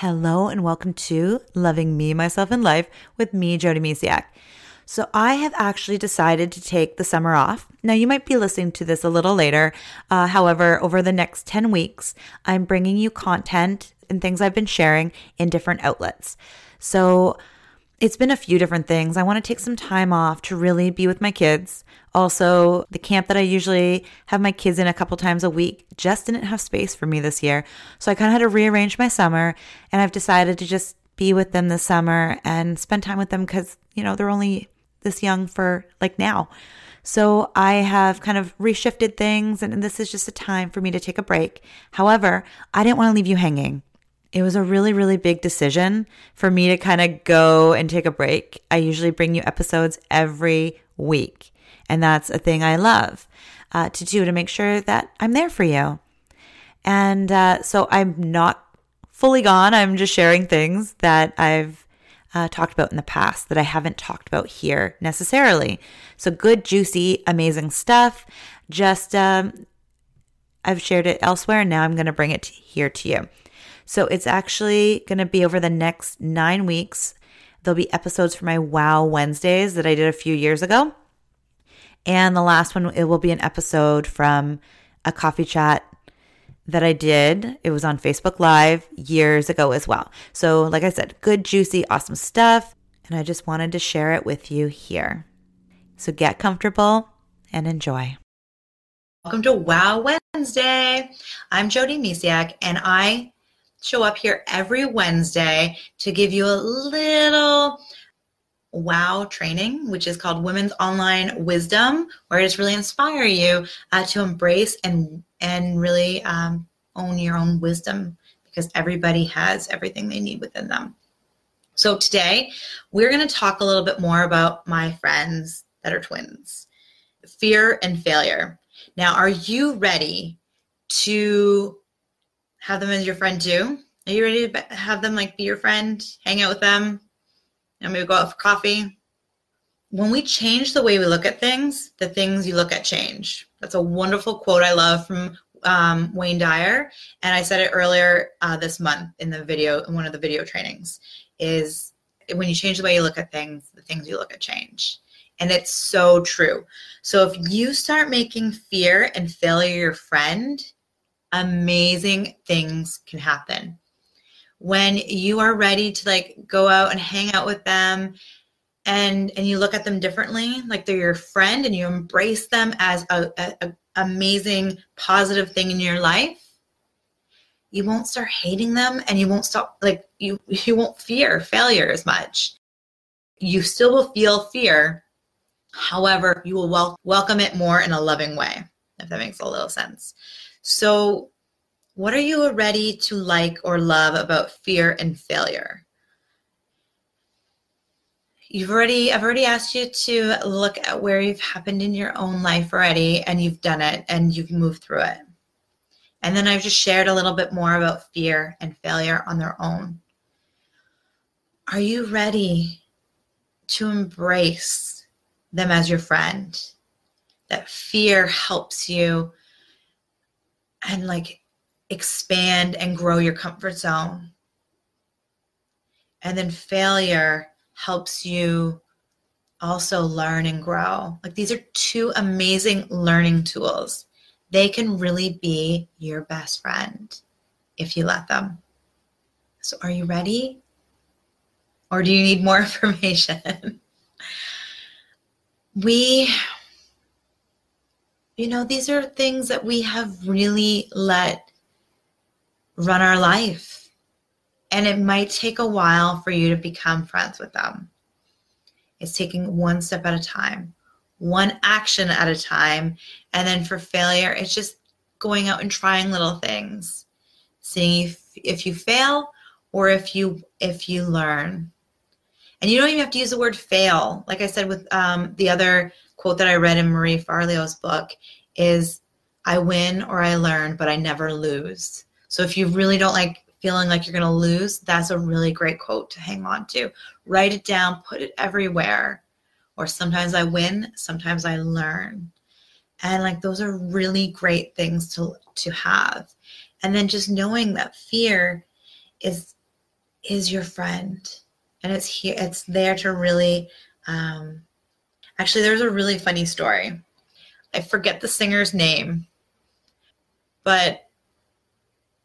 Hello and welcome to Loving Me, Myself, and Life with me, Jody Misiak. So, I have actually decided to take the summer off. Now, you might be listening to this a little later. Uh, however, over the next 10 weeks, I'm bringing you content and things I've been sharing in different outlets. So, it's been a few different things. I want to take some time off to really be with my kids. Also, the camp that I usually have my kids in a couple times a week just didn't have space for me this year. So I kind of had to rearrange my summer and I've decided to just be with them this summer and spend time with them because, you know, they're only this young for like now. So I have kind of reshifted things and this is just a time for me to take a break. However, I didn't want to leave you hanging. It was a really, really big decision for me to kind of go and take a break. I usually bring you episodes every week, and that's a thing I love uh, to do to make sure that I'm there for you. And uh, so I'm not fully gone. I'm just sharing things that I've uh, talked about in the past that I haven't talked about here necessarily. So good, juicy, amazing stuff. Just um, I've shared it elsewhere, and now I'm going to bring it here to you. So it's actually going to be over the next nine weeks. There'll be episodes for my Wow Wednesdays that I did a few years ago. And the last one, it will be an episode from a coffee chat that I did. It was on Facebook Live years ago as well. So, like I said, good, juicy, awesome stuff. And I just wanted to share it with you here. So, get comfortable and enjoy. Welcome to Wow Wednesday. I'm Jody Misiak, and I show up here every Wednesday to give you a little wow training, which is called Women's Online Wisdom, where I just really inspire you uh, to embrace and and really um, own your own wisdom because everybody has everything they need within them. So today we're going to talk a little bit more about my friends that are twins, fear and failure. Now, are you ready to have them as your friend too? Are you ready to have them like be your friend, hang out with them, and maybe go out for coffee? When we change the way we look at things, the things you look at change. That's a wonderful quote I love from um, Wayne Dyer, and I said it earlier uh, this month in the video in one of the video trainings. Is when you change the way you look at things, the things you look at change. And it's so true. So if you start making fear and failure your friend, amazing things can happen. When you are ready to like go out and hang out with them and and you look at them differently, like they're your friend and you embrace them as a, a, a amazing positive thing in your life, you won't start hating them and you won't stop like you you won't fear failure as much. You still will feel fear. However, you will wel- welcome it more in a loving way, if that makes a little sense. So, what are you ready to like or love about fear and failure? You've already, I've already asked you to look at where you've happened in your own life already, and you've done it and you've moved through it. And then I've just shared a little bit more about fear and failure on their own. Are you ready to embrace them as your friend? That fear helps you and like expand and grow your comfort zone. And then failure helps you also learn and grow. Like these are two amazing learning tools. They can really be your best friend if you let them. So, are you ready? Or do you need more information? we you know, these are things that we have really let run our life. And it might take a while for you to become friends with them. It's taking one step at a time, one action at a time. And then for failure, it's just going out and trying little things, seeing if, if you fail or if you if you learn. And you don't even have to use the word fail. Like I said with um, the other quote that I read in Marie Forleo's book is I win or I learn, but I never lose. So if you really don't like feeling like you're going to lose, that's a really great quote to hang on to. Write it down, put it everywhere. Or sometimes I win, sometimes I learn. And like those are really great things to to have. And then just knowing that fear is is your friend and it's here it's there to really um actually there's a really funny story. I forget the singer's name but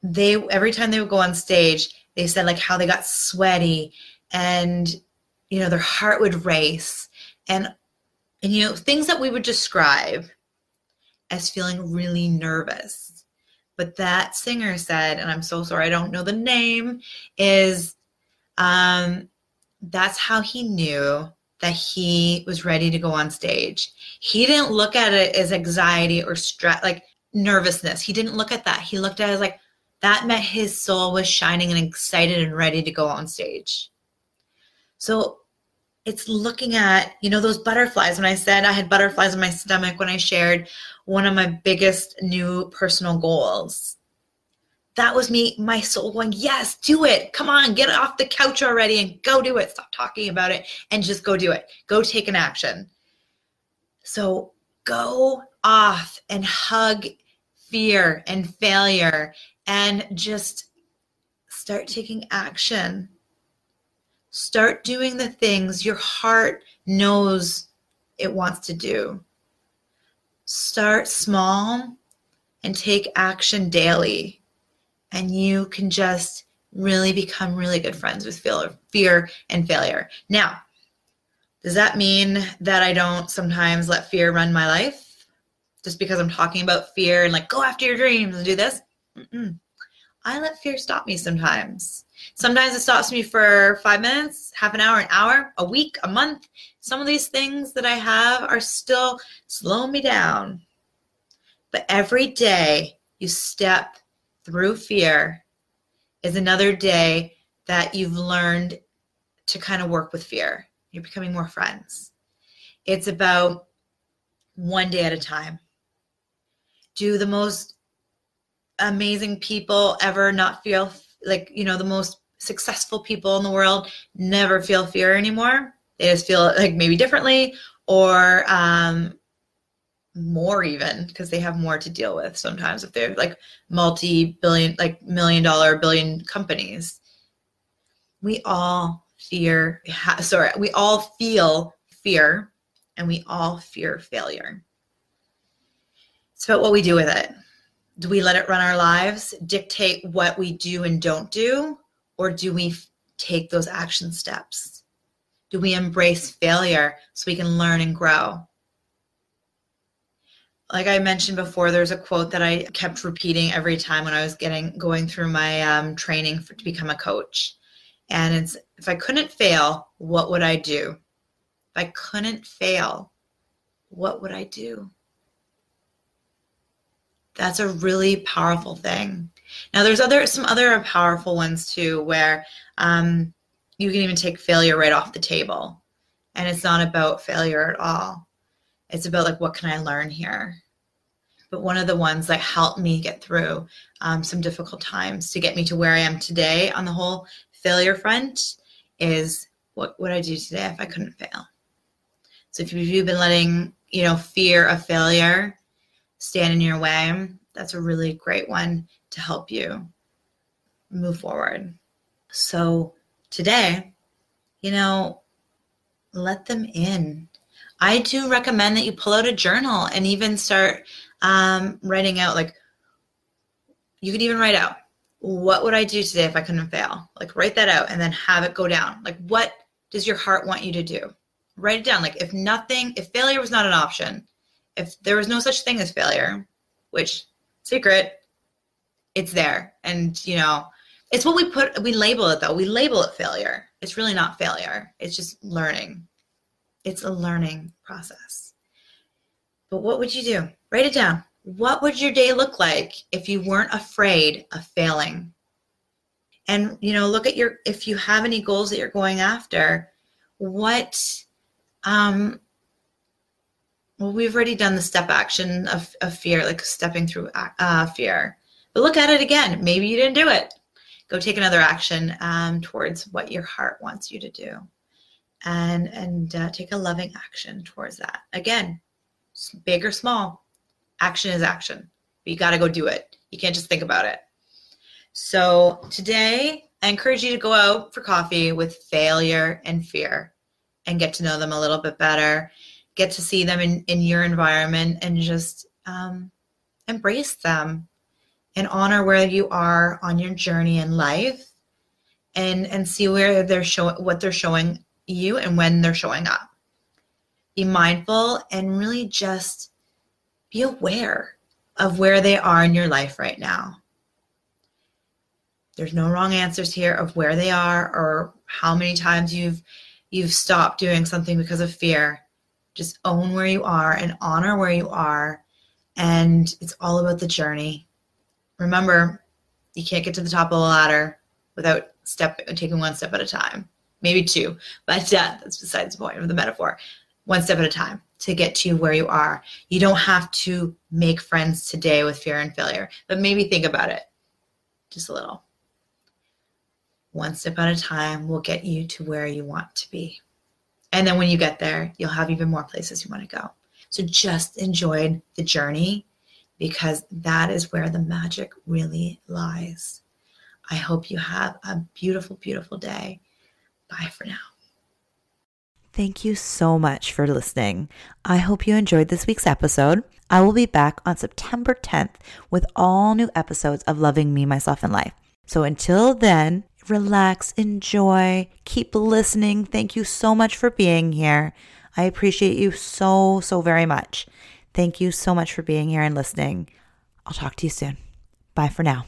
they every time they would go on stage they said like how they got sweaty and you know their heart would race. And and you know things that we would describe as feeling really nervous. But that singer said and i'm so sorry i don't know the name is um that's how he knew that he was ready to go on stage he didn't look at it as anxiety or stress like nervousness he didn't look at that he looked at it as like that meant his soul was shining and excited and ready to go on stage so it's looking at, you know, those butterflies. When I said I had butterflies in my stomach when I shared one of my biggest new personal goals. That was me, my soul going, Yes, do it. Come on, get off the couch already and go do it. Stop talking about it and just go do it. Go take an action. So go off and hug fear and failure and just start taking action Start doing the things your heart knows it wants to do. Start small and take action daily, and you can just really become really good friends with fear and failure. Now, does that mean that I don't sometimes let fear run my life? Just because I'm talking about fear and like go after your dreams and do this? Mm-mm. I let fear stop me sometimes. Sometimes it stops me for five minutes, half an hour, an hour, a week, a month. Some of these things that I have are still slowing me down. But every day you step through fear is another day that you've learned to kind of work with fear. You're becoming more friends. It's about one day at a time. Do the most amazing people ever not feel like you know the most successful people in the world never feel fear anymore they just feel like maybe differently or um, more even because they have more to deal with sometimes if they're like multi-billion like million dollar billion companies we all fear sorry we all feel fear and we all fear failure it's about what we do with it do we let it run our lives, dictate what we do and don't do, or do we take those action steps? Do we embrace failure so we can learn and grow? Like I mentioned before, there's a quote that I kept repeating every time when I was getting going through my um, training for, to become a coach, and it's if I couldn't fail, what would I do? If I couldn't fail, what would I do? That's a really powerful thing. Now, there's other some other powerful ones too, where um, you can even take failure right off the table, and it's not about failure at all. It's about like what can I learn here. But one of the ones that helped me get through um, some difficult times to get me to where I am today on the whole failure front is what would I do today if I couldn't fail? So if you've been letting you know fear of failure stand in your way, that's a really great one to help you move forward. So today, you know, let them in. I do recommend that you pull out a journal and even start um, writing out, like, you could even write out, what would I do today if I couldn't fail? Like, write that out and then have it go down. Like, what does your heart want you to do? Write it down. Like, if nothing, if failure was not an option, if there was no such thing as failure, which secret, it's there. And you know, it's what we put we label it though. We label it failure. It's really not failure. It's just learning. It's a learning process. But what would you do? Write it down. What would your day look like if you weren't afraid of failing? And you know, look at your if you have any goals that you're going after, what um well, we've already done the step action of, of fear, like stepping through uh, fear. But look at it again. Maybe you didn't do it. Go take another action um, towards what your heart wants you to do, and and uh, take a loving action towards that. Again, big or small, action is action. But you got to go do it. You can't just think about it. So today, I encourage you to go out for coffee with failure and fear and get to know them a little bit better, get to see them in, in your environment and just um, embrace them and honor where you are on your journey in life and and see where they're showing what they're showing you and when they're showing up. Be mindful and really just be aware of where they are in your life right now. There's no wrong answers here of where they are or how many times you've you've stopped doing something because of fear. Just own where you are and honor where you are. And it's all about the journey. Remember you can't get to the top of the ladder without step taking one step at a time maybe two but uh, that's besides the point of the metaphor one step at a time to get to where you are you don't have to make friends today with fear and failure but maybe think about it just a little one step at a time will get you to where you want to be. And then when you get there, you'll have even more places you want to go. So just enjoy the journey because that is where the magic really lies. I hope you have a beautiful, beautiful day. Bye for now. Thank you so much for listening. I hope you enjoyed this week's episode. I will be back on September 10th with all new episodes of Loving Me, Myself, and Life. So until then, relax, enjoy, keep listening. Thank you so much for being here. I appreciate you so, so very much. Thank you so much for being here and listening. I'll talk to you soon. Bye for now.